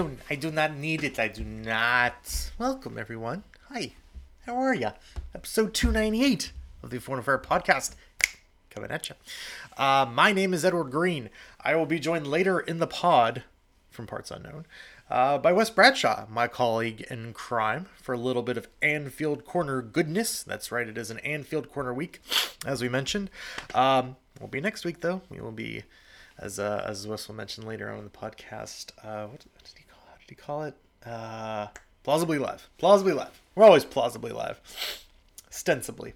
Don't. I do not need it. I do not. Welcome, everyone. Hi. How are ya? Episode two ninety eight of the Foreign Affair podcast coming at you. Uh, my name is Edward Greene. I will be joined later in the pod from parts unknown uh, by Wes Bradshaw, my colleague in crime, for a little bit of Anfield Corner goodness. That's right. It is an Anfield Corner week, as we mentioned. Um, will be next week though. We will be as uh, as Wes will mention later on in the podcast. Uh, what, what did he he call it? Uh, plausibly live. Plausibly live. We're always plausibly live, ostensibly.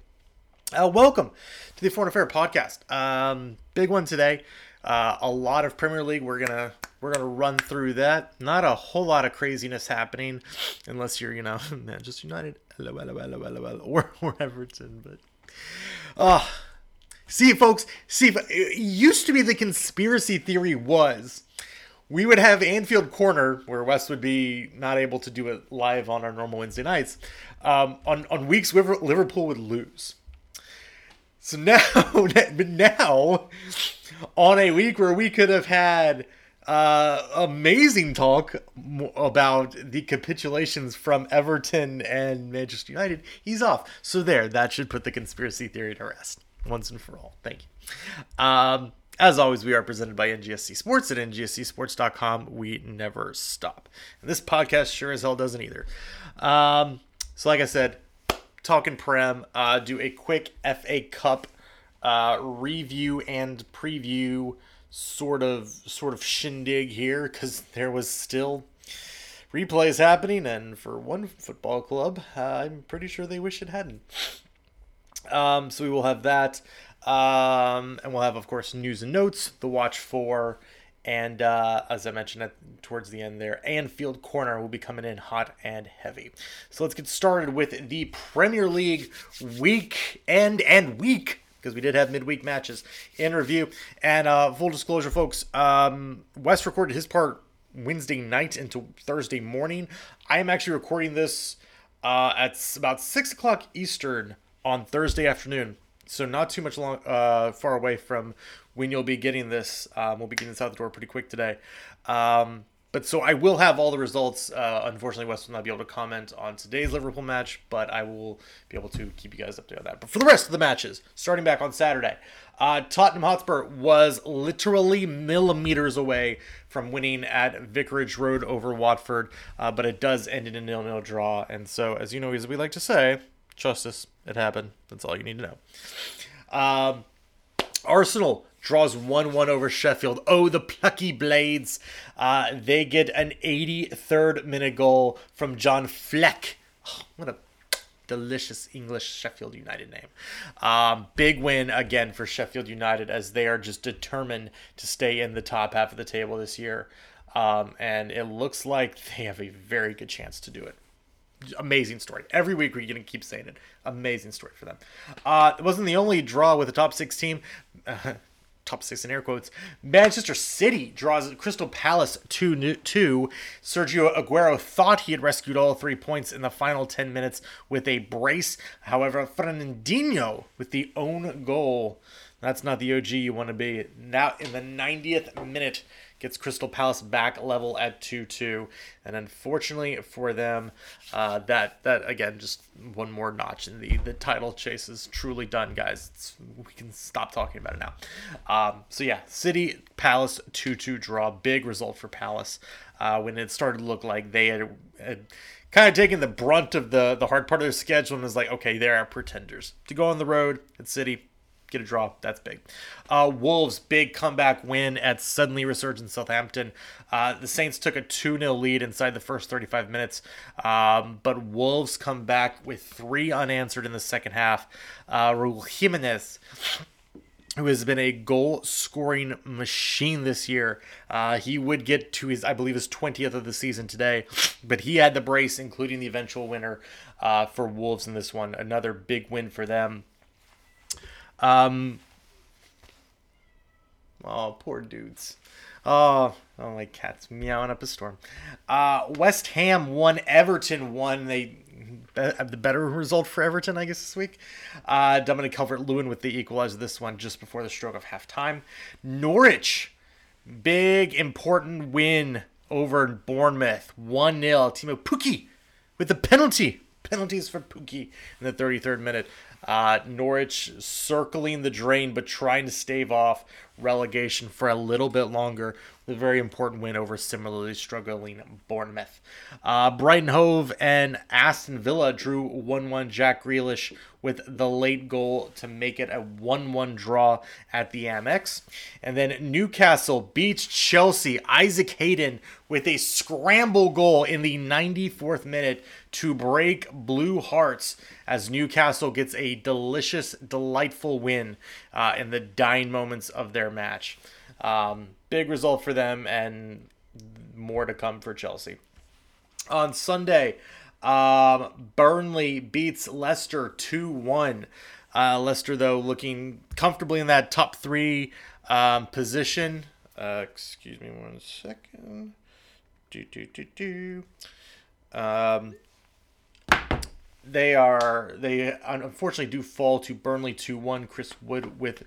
Uh, welcome to the Foreign Affair podcast. Um, big one today. Uh, a lot of Premier League. We're gonna we're gonna run through that. Not a whole lot of craziness happening, unless you're you know Manchester United, hello, hello, hello, or or Everton. But ah. See, folks, see, it used to be the conspiracy theory was we would have Anfield Corner, where Wes would be not able to do it live on our normal Wednesday nights, um, on, on weeks Liverpool would lose. So now, now, on a week where we could have had uh, amazing talk about the capitulations from Everton and Manchester United, he's off. So there, that should put the conspiracy theory to rest once and for all. Thank you. Um, as always, we are presented by NGSC Sports at ngscsports.com. We never stop. And this podcast sure as hell doesn't either. Um, so, like I said, talking Prem, uh, do a quick FA Cup uh, review and preview sort of sort of shindig here because there was still replays happening, and for one football club, uh, I'm pretty sure they wish it hadn't. Um, so we will have that. Um, and we'll have, of course, news and notes, the watch for, and uh, as I mentioned at, towards the end there, Anfield Corner will be coming in hot and heavy. So let's get started with the Premier League week end and week because we did have midweek matches in review. And uh, full disclosure, folks, um, Wes recorded his part Wednesday night into Thursday morning. I am actually recording this uh, at about six o'clock Eastern on Thursday afternoon. So not too much long, uh, far away from when you'll be getting this. Um, we'll be getting this out the door pretty quick today. Um, but so I will have all the results. Uh, unfortunately, Wes will not be able to comment on today's Liverpool match, but I will be able to keep you guys updated on that. But for the rest of the matches, starting back on Saturday, uh, Tottenham Hotspur was literally millimeters away from winning at Vicarage Road over Watford, uh, but it does end in a nil-nil draw. And so, as you know, as we like to say, justice. It happened. That's all you need to know. Um, Arsenal draws 1 1 over Sheffield. Oh, the plucky Blades. Uh, they get an 83rd minute goal from John Fleck. Oh, what a delicious English Sheffield United name. Um, big win again for Sheffield United as they are just determined to stay in the top half of the table this year. Um, and it looks like they have a very good chance to do it amazing story. Every week we're going to keep saying it. Amazing story for them. Uh, it wasn't the only draw with the top six team. Uh, top six in air quotes. Manchester City draws Crystal Palace 2 2. Sergio Aguero thought he had rescued all three points in the final 10 minutes with a brace. However, Fernandinho with the own goal. That's not the OG you want to be. Now, in the 90th minute, gets Crystal Palace back level at 2-2 and unfortunately for them uh, that that again just one more notch in the the title chase is truly done guys. It's, we can stop talking about it now. Um, so yeah City Palace 2-2 draw. Big result for Palace. Uh, when it started to look like they had, had kind of taken the brunt of the the hard part of their schedule and was like okay they're our pretenders. To go on the road at City get a draw. That's big. Uh, Wolves, big comeback win at suddenly resurgent Southampton. Uh, the Saints took a 2 0 lead inside the first 35 minutes, um, but Wolves come back with three unanswered in the second half. Uh, Raul Jimenez who has been a goal scoring machine this year. Uh, he would get to his, I believe, his 20th of the season today, but he had the brace, including the eventual winner uh, for Wolves in this one. Another big win for them. Um, oh, poor dudes. Oh, oh, my cat's meowing up a storm. Uh, West Ham won. Everton won. They the better result for Everton, I guess, this week. Uh, Dominic Calvert Lewin with the equalizer this one just before the stroke of halftime. Norwich, big important win over Bournemouth, 1 0. Teemu Pukki with the penalty. Penalties for Pukki in the 33rd minute. Uh, Norwich circling the drain, but trying to stave off relegation for a little bit longer. A very important win over similarly struggling Bournemouth. Uh, Brighton Hove and Aston Villa drew 1 1 Jack Grealish with the late goal to make it a 1 1 draw at the Amex. And then Newcastle beats Chelsea. Isaac Hayden with a scramble goal in the 94th minute to break Blue Hearts as Newcastle gets a delicious, delightful win uh, in the dying moments of their match. Um, big result for them, and more to come for Chelsea. On Sunday, um, Burnley beats Leicester 2 1. Uh, Leicester, though, looking comfortably in that top three um, position. Uh, excuse me one second. Do, do, do, do. Um, they are they unfortunately do fall to Burnley 2-1. Chris Wood with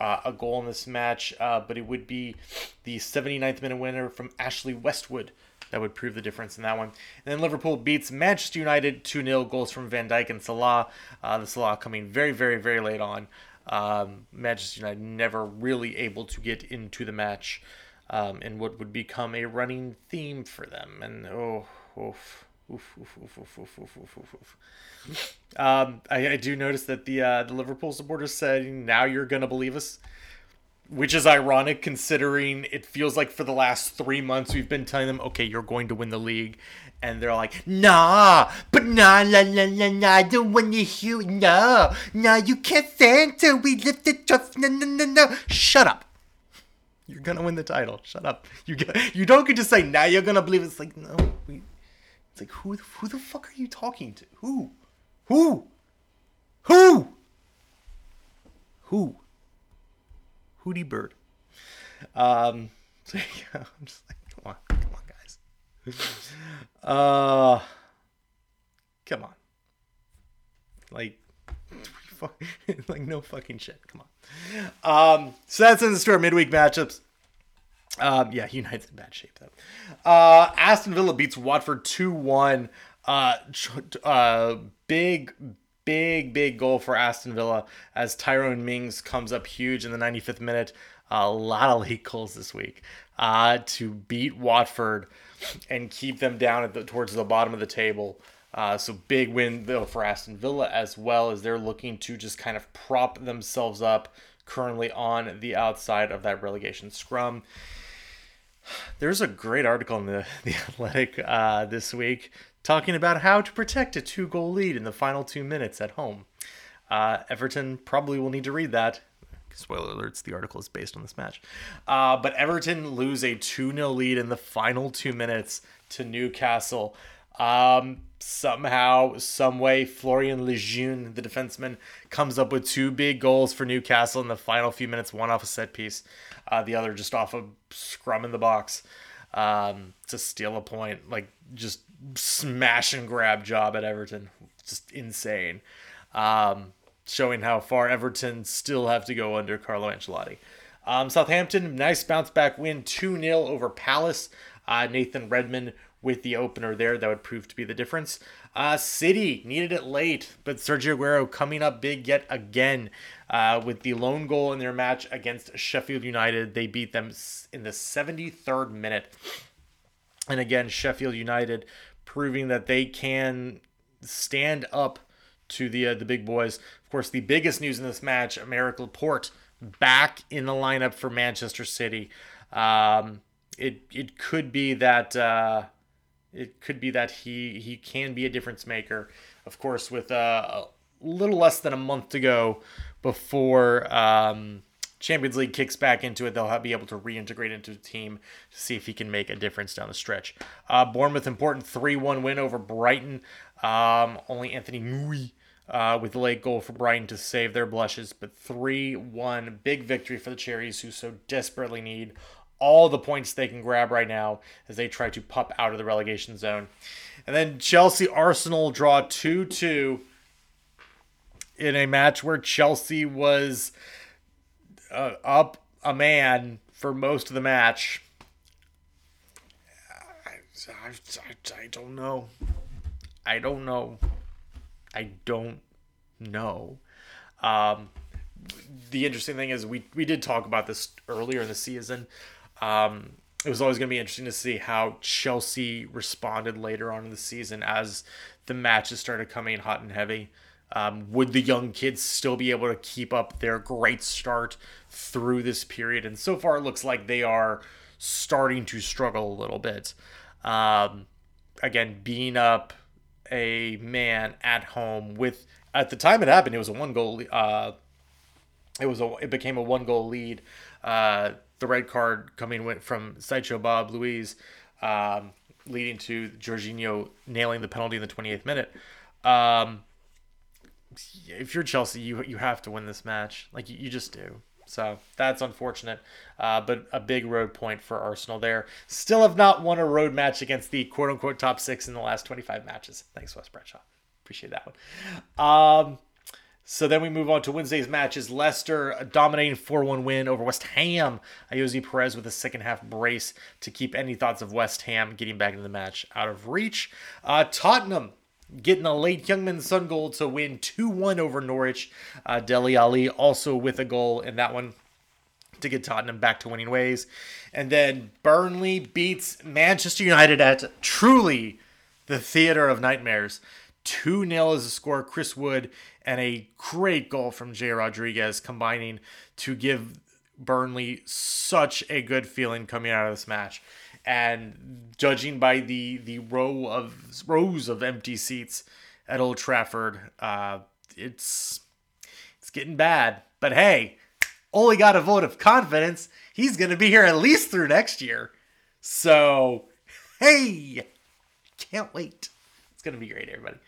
uh, a goal in this match, uh, but it would be the 79th minute winner from Ashley Westwood that would prove the difference in that one. And then Liverpool beats Manchester United 2 0 goals from Van Dijk and Salah. Uh, the Salah coming very, very, very late on. Um, Manchester United never really able to get into the match um, in what would become a running theme for them. And oh, oof. Oof, oof, oof, um, I, I, do notice that the uh, the Liverpool supporters said, "Now you're gonna believe us," which is ironic considering it feels like for the last three months we've been telling them, "Okay, you're going to win the league," and they're like, "Nah, but nah, nah, nah, nah, la, I don't want to hear, no, nah, you can't say until we lift the trophy, no, no, no, no, shut up." You're gonna win the title. Shut up. You get, you don't get to say now. You're gonna believe it. it's like no. We, it's like who who the fuck are you talking to? Who? Who? Who? Who? Hootie Bird. Um so yeah, I'm just like, come on, come on guys. Uh come on. Like like no fucking shit. Come on. Um so that's in the store midweek matchups. Um, yeah, United's in bad shape though. Uh, Aston Villa beats Watford two one. Uh, uh, big, big, big goal for Aston Villa as Tyrone Mings comes up huge in the 95th minute. a lot of late goals this week uh, to beat Watford and keep them down at the, towards the bottom of the table. Uh, so big win though for Aston Villa as well as they're looking to just kind of prop themselves up currently on the outside of that relegation scrum. There's a great article in the, the Athletic uh, this week talking about how to protect a two goal lead in the final two minutes at home. Uh, Everton probably will need to read that. Spoiler alerts, the article is based on this match. Uh, but Everton lose a 2 0 lead in the final two minutes to Newcastle. Um, somehow, some way, Florian Lejeune, the defenseman, comes up with two big goals for Newcastle in the final few minutes, one off a set piece, uh, the other just off a scrum in the box um, to steal a point. Like, just smash and grab job at Everton. Just insane. Um, showing how far Everton still have to go under Carlo Ancelotti. Um, Southampton, nice bounce back win 2 0 over Palace. Uh, Nathan Redmond with the opener there. That would prove to be the difference. Uh, City needed it late, but Sergio Aguero coming up big yet again uh, with the lone goal in their match against Sheffield United. They beat them in the 73rd minute. And again, Sheffield United proving that they can stand up to the uh, the big boys. Of course, the biggest news in this match: Aymeric Laporte back in the lineup for Manchester City. Um, it it could be that uh, it could be that he he can be a difference maker. Of course, with uh, a little less than a month to go before um, Champions League kicks back into it, they'll be able to reintegrate into the team to see if he can make a difference down the stretch. Uh, Bournemouth important 3-1 win over Brighton. Um, only Anthony Mooy uh, with the late goal for Brighton to save their blushes, but 3-1 big victory for the Cherries who so desperately need all the points they can grab right now as they try to pop out of the relegation zone. And then Chelsea Arsenal draw 2 2 in a match where Chelsea was uh, up a man for most of the match. I, I, I, don't know. I don't know. I don't know. Um, the interesting thing is we we did talk about this earlier in the season. Um, it was always going to be interesting to see how Chelsea responded later on in the season as the matches started coming hot and heavy. Um, would the young kids still be able to keep up their great start through this period? And so far, it looks like they are starting to struggle a little bit. Um, again, being up a man at home with at the time it happened, it was a one goal. Uh, it was a it became a one goal lead. Uh, the red card coming went from Sideshow Bob Luiz, um, leading to Jorginho nailing the penalty in the 28th minute. Um, if you're Chelsea, you you have to win this match. Like you, you just do. So that's unfortunate, uh, but a big road point for Arsenal there. Still have not won a road match against the quote unquote top six in the last 25 matches. Thanks, Wes Bradshaw. Appreciate that one. Um, so then we move on to Wednesday's matches. Leicester dominating 4 1 win over West Ham. Ayoze Perez with a second half brace to keep any thoughts of West Ham getting back into the match out of reach. Uh, Tottenham getting a late Heung-min Son goal to win 2-1 over Norwich. Uh, Dele Alli also with a goal in that one to get Tottenham back to winning ways. And then Burnley beats Manchester United at truly the theater of nightmares. 2-0 is the score. Chris Wood and a great goal from Jay Rodriguez combining to give Burnley such a good feeling coming out of this match and judging by the the row of rows of empty seats at Old Trafford, uh, it's it's getting bad. But hey, Ole got a vote of confidence. He's going to be here at least through next year. So, hey, can't wait. It's going to be great, everybody.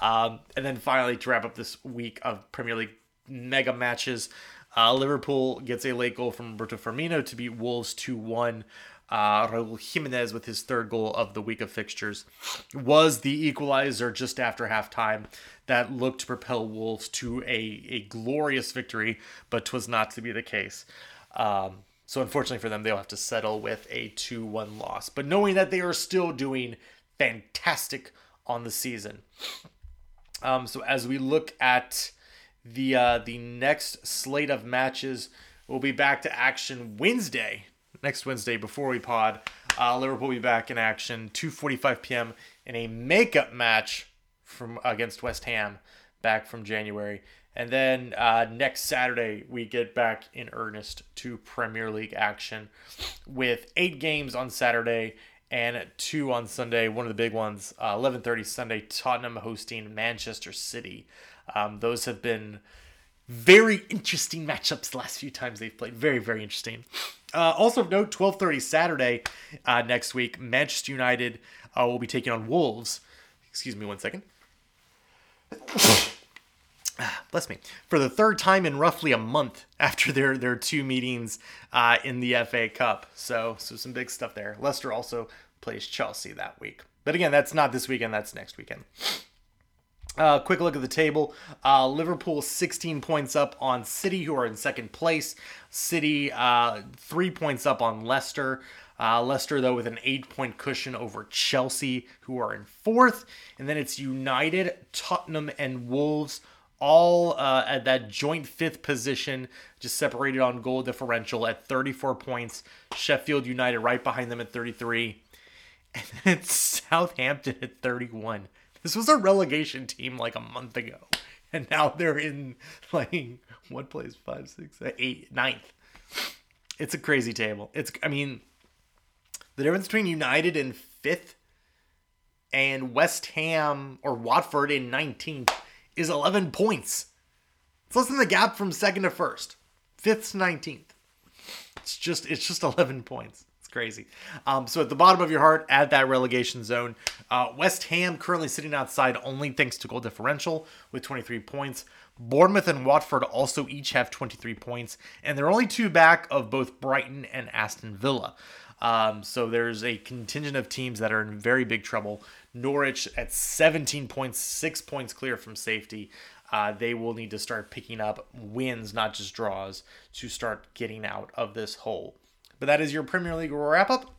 Um, and then finally, to wrap up this week of Premier League mega matches, uh, Liverpool gets a late goal from Roberto Firmino to beat Wolves 2 1. Uh, Raul Jimenez with his third goal of the week of fixtures was the equalizer just after halftime that looked to propel Wolves to a, a glorious victory, but was not to be the case. Um, so unfortunately for them, they'll have to settle with a 2-1 loss. But knowing that they are still doing fantastic on the season. Um, so as we look at the uh, the next slate of matches, we'll be back to action Wednesday next Wednesday before we pod. Uh, Liverpool will be back in action 2:45 p.m. in a makeup match from against West Ham back from January. And then uh, next Saturday, we get back in earnest to Premier League action with eight games on Saturday and two on Sunday. One of the big ones, uh, 11:30 Sunday, Tottenham hosting Manchester City. Um, those have been very interesting matchups the last few times they've played. Very, very interesting. Uh, also of note, 12:30 Saturday uh, next week, Manchester United uh, will be taking on Wolves. Excuse me one second. Bless me. For the third time in roughly a month after their, their two meetings uh, in the FA Cup. So, so some big stuff there. Leicester also plays Chelsea that week. But again, that's not this weekend, that's next weekend. Uh, quick look at the table. Uh, Liverpool 16 points up on City, who are in second place. City uh, three points up on Leicester. Uh, Leicester, though, with an eight point cushion over Chelsea, who are in fourth. And then it's United, Tottenham, and Wolves, all uh, at that joint fifth position, just separated on goal differential at 34 points. Sheffield United right behind them at 33. And then it's Southampton at 31. This was a relegation team like a month ago, and now they're in like what place? Five, six, eight, ninth. It's a crazy table. It's I mean, the difference between United in fifth and West Ham or Watford in 19th is 11 points. It's less than the gap from second to first. Fifth to 19th. It's just it's just 11 points. It's crazy. Um, so at the bottom of your heart, add that relegation zone. Uh, West Ham currently sitting outside only thanks to goal differential with 23 points. Bournemouth and Watford also each have 23 points, and they're only two back of both Brighton and Aston Villa. Um, so there's a contingent of teams that are in very big trouble. Norwich at 17 points, six points clear from safety. Uh, they will need to start picking up wins, not just draws, to start getting out of this hole. But that is your Premier League wrap up.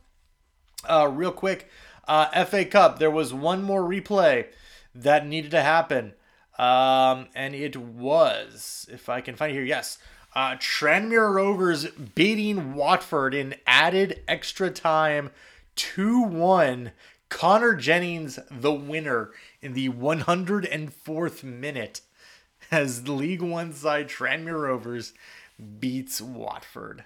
Uh, real quick, uh, FA Cup. There was one more replay that needed to happen, um, and it was, if I can find it here, yes, uh, Tranmere Rovers beating Watford in added extra time, two one. Connor Jennings, the winner in the 104th minute, as League One side Tranmere Rovers beats Watford.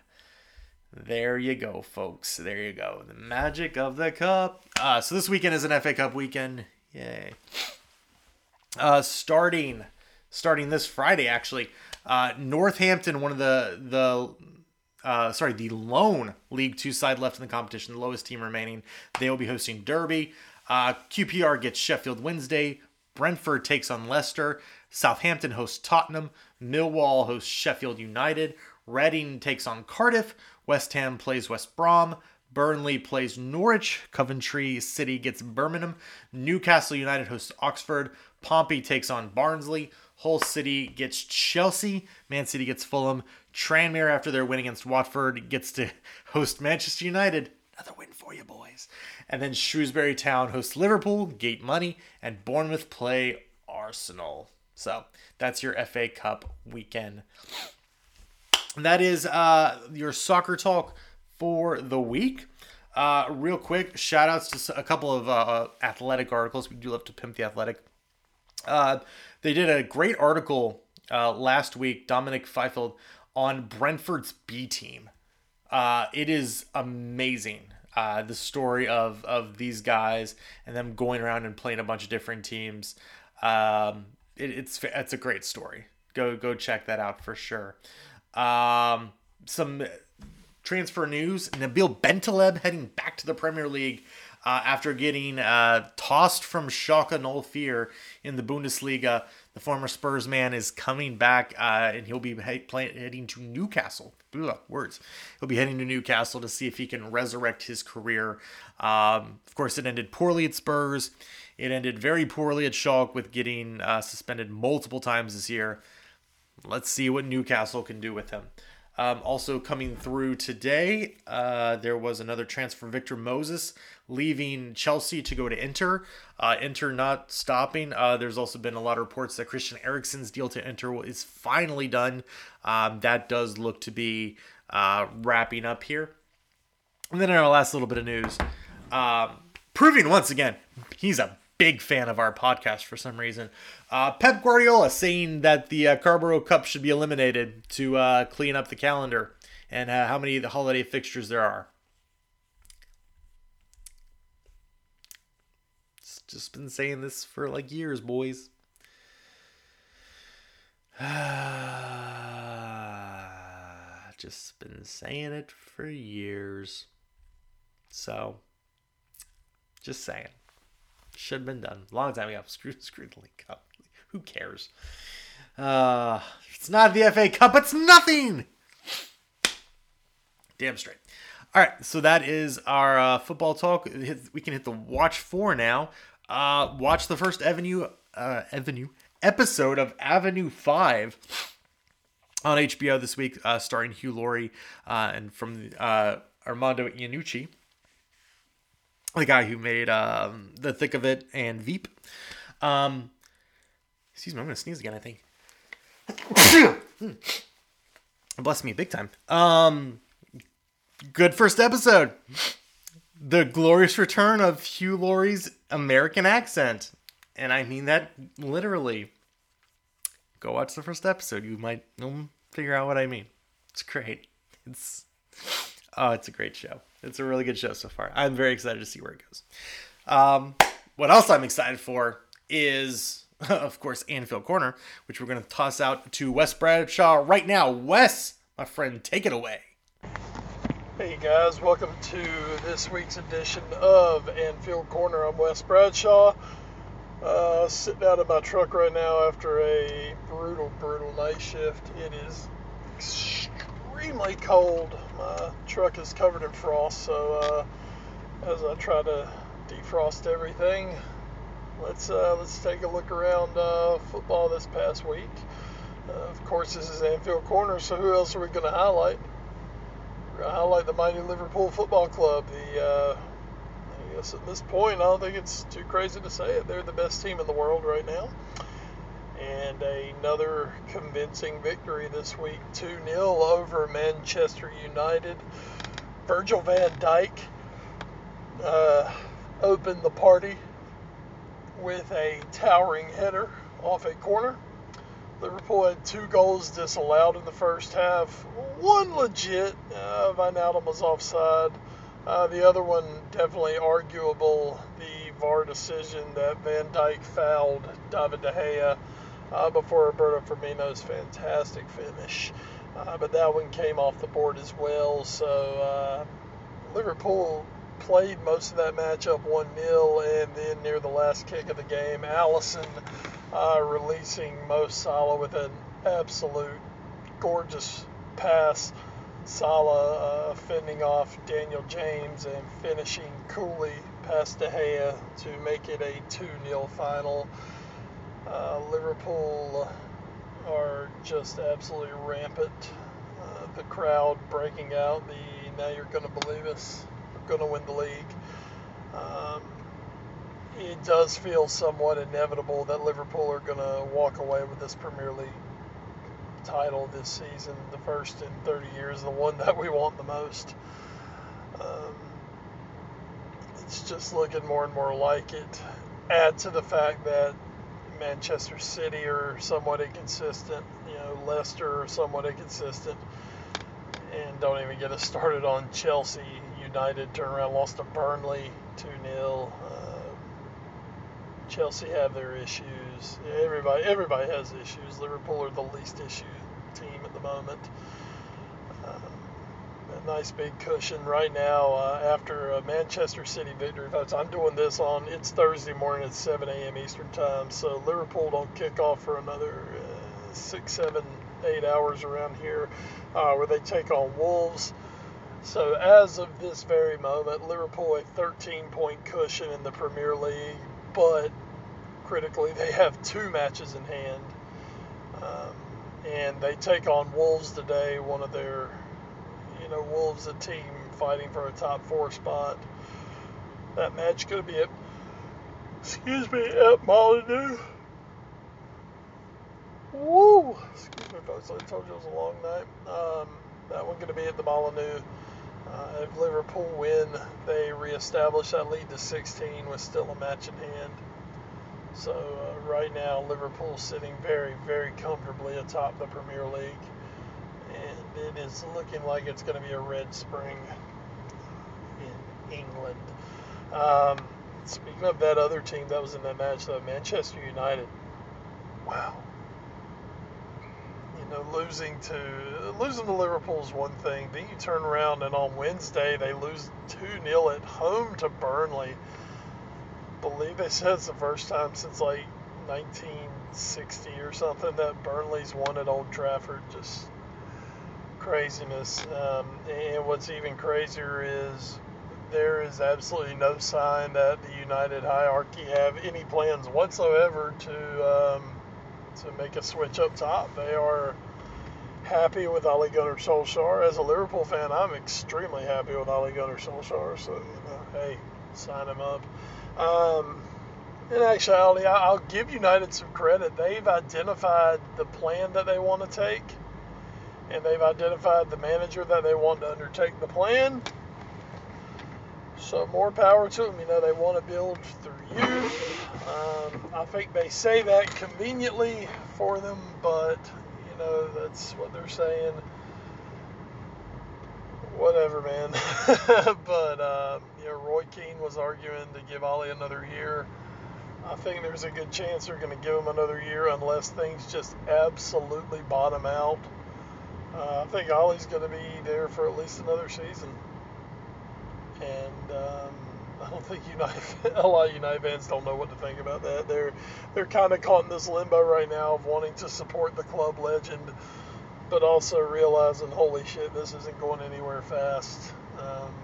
There you go, folks. There you go. The magic of the cup. Uh, so this weekend is an FA Cup weekend. Yay. Uh, starting, starting this Friday, actually, uh, Northampton, one of the the uh, sorry, the lone League Two side left in the competition, the lowest team remaining. They will be hosting Derby. Uh, QPR gets Sheffield Wednesday. Brentford takes on Leicester. Southampton hosts Tottenham. Millwall hosts Sheffield United. Reading takes on Cardiff. West Ham plays West Brom. Burnley plays Norwich. Coventry City gets Birmingham. Newcastle United hosts Oxford. Pompey takes on Barnsley. Hull City gets Chelsea. Man City gets Fulham. Tranmere, after their win against Watford, gets to host Manchester United. Another win for you, boys. And then Shrewsbury Town hosts Liverpool, Gate Money, and Bournemouth play Arsenal. So that's your FA Cup weekend. And that is uh, your soccer talk for the week. Uh, real quick, shout outs to a couple of uh, athletic articles. We do love to pimp the athletic. Uh, they did a great article uh, last week, Dominic Fifield, on Brentford's B team. Uh, it is amazing. Uh, the story of of these guys and them going around and playing a bunch of different teams. Um, it, it's it's a great story. Go go check that out for sure. Um, some transfer news: Nabil Bentaleb heading back to the Premier League uh, after getting uh, tossed from Schalke 04 in the Bundesliga. The former Spurs man is coming back, uh, and he'll be he- play- heading to Newcastle. Ugh, words. He'll be heading to Newcastle to see if he can resurrect his career. Um, of course, it ended poorly at Spurs. It ended very poorly at Schalke with getting uh, suspended multiple times this year. Let's see what Newcastle can do with him. Um, also coming through today, uh, there was another transfer, Victor Moses, leaving Chelsea to go to Inter. Uh, Inter not stopping. Uh, there's also been a lot of reports that Christian Eriksen's deal to Inter is finally done. Um, that does look to be uh, wrapping up here. And then in our last little bit of news, um, proving once again he's a big fan of our podcast for some reason. Uh, Pep Guardiola saying that the uh, Cup should be eliminated to uh, clean up the calendar and uh, how many the holiday fixtures there are. It's just been saying this for like years, boys. just been saying it for years. So, just saying. Should have been done. Long time ago. Screw, screw the League Cup. Who cares? Uh, it's not the FA Cup. It's nothing. Damn straight. All right, so that is our uh, football talk. We can hit the watch four now. Uh, watch the first Avenue uh, Avenue episode of Avenue Five on HBO this week, uh, starring Hugh Laurie uh, and from uh, Armando Iannucci, the guy who made um, The Thick of It and Veep. Um, excuse me, I'm gonna sneeze again. I think. Bless me, big time. Um, good first episode. The glorious return of Hugh Laurie's American accent and I mean that literally. Go watch the first episode. You might you'll figure out what I mean. It's great. It's oh, it's a great show. It's a really good show so far. I'm very excited to see where it goes. Um, what else I'm excited for is, of course, Anfield Corner, which we're going to toss out to Wes Bradshaw right now. Wes, my friend, take it away. Hey guys, welcome to this week's edition of Anfield Corner. I'm Wes Bradshaw. Uh, sitting out of my truck right now after a brutal, brutal night shift. It is extremely cold. My truck is covered in frost, so uh, as I try to defrost everything, let's uh, let's take a look around uh, football this past week. Uh, of course, this is Anfield Corner, so who else are we going to highlight? We're going to highlight the mighty Liverpool Football Club, the uh, I guess at this point, I don't think it's too crazy to say it. They're the best team in the world right now. And another convincing victory this week 2 0 over Manchester United. Virgil van Dijk uh, opened the party with a towering header off a corner. Liverpool had two goals disallowed in the first half. One legit, uh, Wijnaldum was offside. Uh, the other one definitely arguable. The VAR decision that Van Dijk fouled David De Gea uh, before Roberto Firmino's fantastic finish. Uh, but that one came off the board as well. So uh, Liverpool played most of that matchup 1 0, and then near the last kick of the game, Alisson uh, releasing Mo Salah with an absolute gorgeous pass Salah uh, fending off Daniel James and finishing coolly past De Gea to make it a 2 0 final. Uh, Liverpool are just absolutely rampant. Uh, the crowd breaking out. The now you're going to believe us. We're going to win the league. Um, it does feel somewhat inevitable that Liverpool are going to walk away with this Premier League title this season, the first in 30 years, the one that we want the most. Um, it's just looking more and more like it. Add to the fact that Manchester City are somewhat inconsistent, you know, Leicester are somewhat inconsistent, and don't even get us started on Chelsea. United turn around, lost to Burnley 2 0. Uh, Chelsea have their issues. Everybody, everybody has issues. Liverpool are the least issue team at the moment. Nice big cushion right now uh, after a Manchester City victory. Folks, I'm doing this on it's Thursday morning at 7 a.m. Eastern time, so Liverpool don't kick off for another uh, six, seven, eight hours around here, uh, where they take on Wolves. So as of this very moment, Liverpool a 13 point cushion in the Premier League, but critically they have two matches in hand. Um, and they take on Wolves today, one of their, know, Wolves a team fighting for a top four spot. That match could be at, excuse me, at Molyneux. Woo! Excuse me, folks. I told you it was a long night. Um, that one going to be at the Molyneux. Uh, if Liverpool win, they reestablish that lead to 16 with still a match in hand. So uh, right now, Liverpool sitting very, very comfortably atop the Premier League, it is looking like it's going to be a red spring in England. Um, speaking of that other team that was in that match, though, Manchester United. Wow. You know, losing to losing to Liverpool is one thing. Then you turn around and on Wednesday they lose two 0 at home to Burnley believe they said it's the first time since like 1960 or something that Burnley's won at Old Trafford. Just craziness. Um, and what's even crazier is there is absolutely no sign that the United hierarchy have any plans whatsoever to um, to make a switch up top. They are happy with Ole Gunnar Solskjaer. As a Liverpool fan, I'm extremely happy with Ole Gunnar Solskjaer. So, you know, hey, sign him up. Um, in actuality, I'll give United some credit. They've identified the plan that they want to take, and they've identified the manager that they want to undertake the plan. So more power to them. You know, they want to build through you. Um, I think they say that conveniently for them, but you know that's what they're saying. Whatever, man. but uh, you know, Roy Keane was arguing to give Ollie another year. I think there's a good chance they're going to give him another year unless things just absolutely bottom out. Uh, I think Ollie's going to be there for at least another season. And um, I don't think United, a lot of United fans don't know what to think about that. They're they're kind of caught in this limbo right now of wanting to support the club legend, but also realizing, holy shit, this isn't going anywhere fast. Um,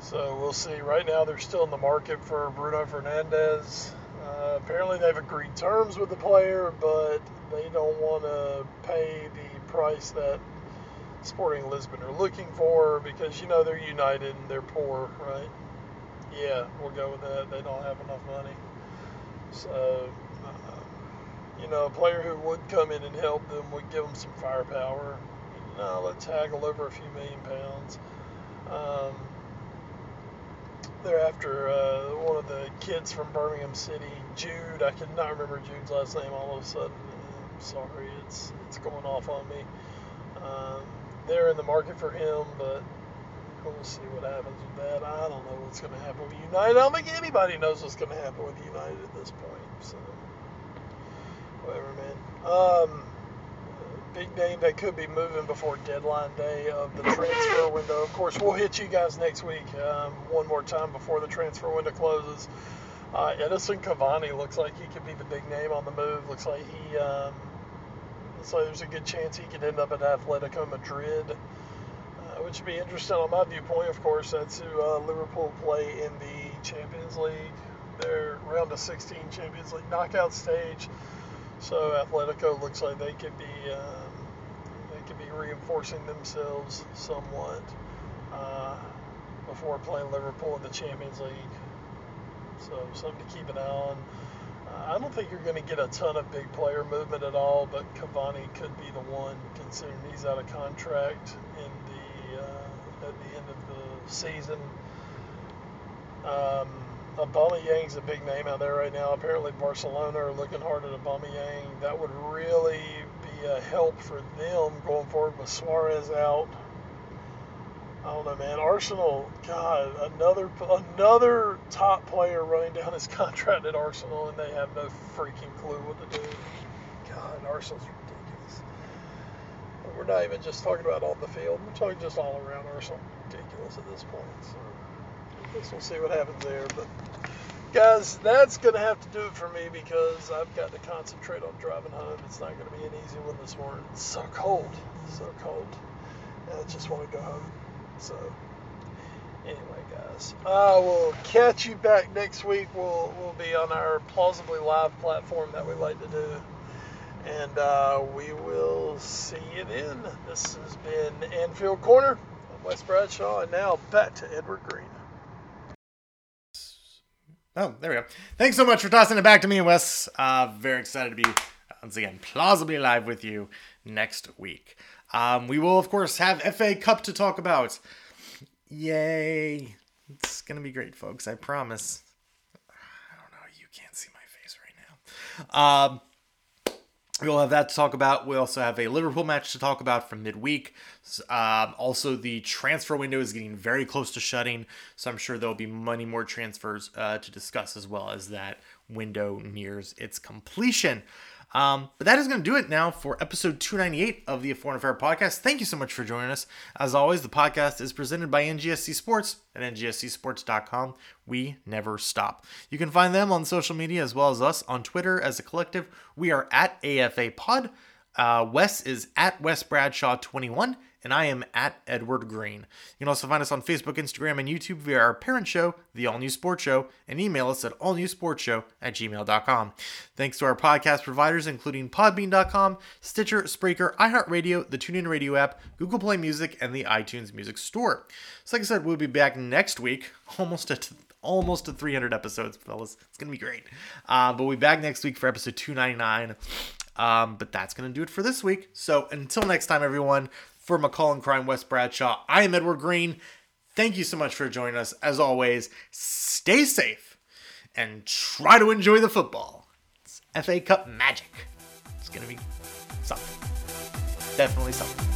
so we'll see. Right now, they're still in the market for Bruno Fernandes. Uh, apparently, they've agreed terms with the player, but they don't want to pay the price that Sporting Lisbon are looking for because you know they're united and they're poor, right? Yeah, we'll go with that. They don't have enough money. So, uh, you know, a player who would come in and help them would give them some firepower. You know, let's haggle over a few million pounds. Um, they're after uh, one of the kids from Birmingham City, Jude. I cannot remember Jude's last name all of a sudden. I'm sorry, it's it's going off on me. Um, they're in the market for him, but we'll see what happens with that. I don't know what's going to happen with United. I don't think anybody knows what's going to happen with United at this point. So, whatever, man. Um, big name that could be moving before deadline day of the transfer window. Of course, we'll hit you guys next week um, one more time before the transfer window closes. Uh, Edinson Cavani looks like he could be the big name on the move. Looks like he um, looks like there's a good chance he could end up at Atletico Madrid, uh, which would be interesting on my viewpoint. Of course, that's who uh, Liverpool play in the Champions League. They're round of 16 Champions League knockout stage. So Atletico looks like they could be um, they could be reinforcing themselves somewhat uh, before playing Liverpool in the Champions League. So something to keep an eye on. Uh, I don't think you're going to get a ton of big player movement at all, but Cavani could be the one, considering he's out of contract in the uh, at the end of the season. Um, Aubameyang's a big name out there right now. Apparently, Barcelona are looking hard at Aubameyang. That would really be a help for them going forward with Suarez out. I don't know, man. Arsenal, God, another another top player running down his contract at Arsenal, and they have no freaking clue what to do. God, Arsenal's ridiculous. We're not even just talking about on the field. We're talking just all around Arsenal. Ridiculous at this point. So I guess we'll see what happens there. But guys, that's gonna have to do it for me because I've got to concentrate on driving home. It's not gonna be an easy one this morning. It's so cold, so cold. I just want to go home. So, anyway, guys, I will catch you back next week. We'll we'll be on our plausibly live platform that we like to do, and uh, we will see you then. This has been Anfield Corner. I'm Wes Bradshaw, and now back to Edward Greene. Oh, there we go. Thanks so much for tossing it back to me, Wes. Uh, very excited to be once again plausibly live with you next week. Um, we will, of course, have FA Cup to talk about. Yay! It's gonna be great, folks. I promise. I don't know. You can't see my face right now. Um, We'll have that to talk about. We also have a Liverpool match to talk about from midweek. Um, also, the transfer window is getting very close to shutting, so I'm sure there'll be many more transfers uh, to discuss as well as that window nears its completion. Um, but that is going to do it now for episode 298 of the Foreign Affair podcast. Thank you so much for joining us. As always, the podcast is presented by NGSC Sports at ngscsports.com. We never stop. You can find them on social media as well as us on Twitter as a collective. We are at AFA Pod. Uh, Wes is at Wes Bradshaw 21 and I am at Edward Greene. You can also find us on Facebook, Instagram, and YouTube via our parent show, The All New Sports Show, and email us at allnewsportshow at gmail.com. Thanks to our podcast providers, including Podbean.com, Stitcher, Spreaker, iHeartRadio, the TuneIn Radio app, Google Play Music, and the iTunes Music Store. So, like I said, we'll be back next week, almost at almost to 300 episodes, fellas. It's gonna be great. Uh, but we'll be back next week for episode 299. Um, but that's gonna do it for this week. So until next time, everyone. For McCall and Crime Wes Bradshaw, I am Edward Greene. Thank you so much for joining us. As always, stay safe and try to enjoy the football. It's FA Cup magic. It's going to be something. Definitely something.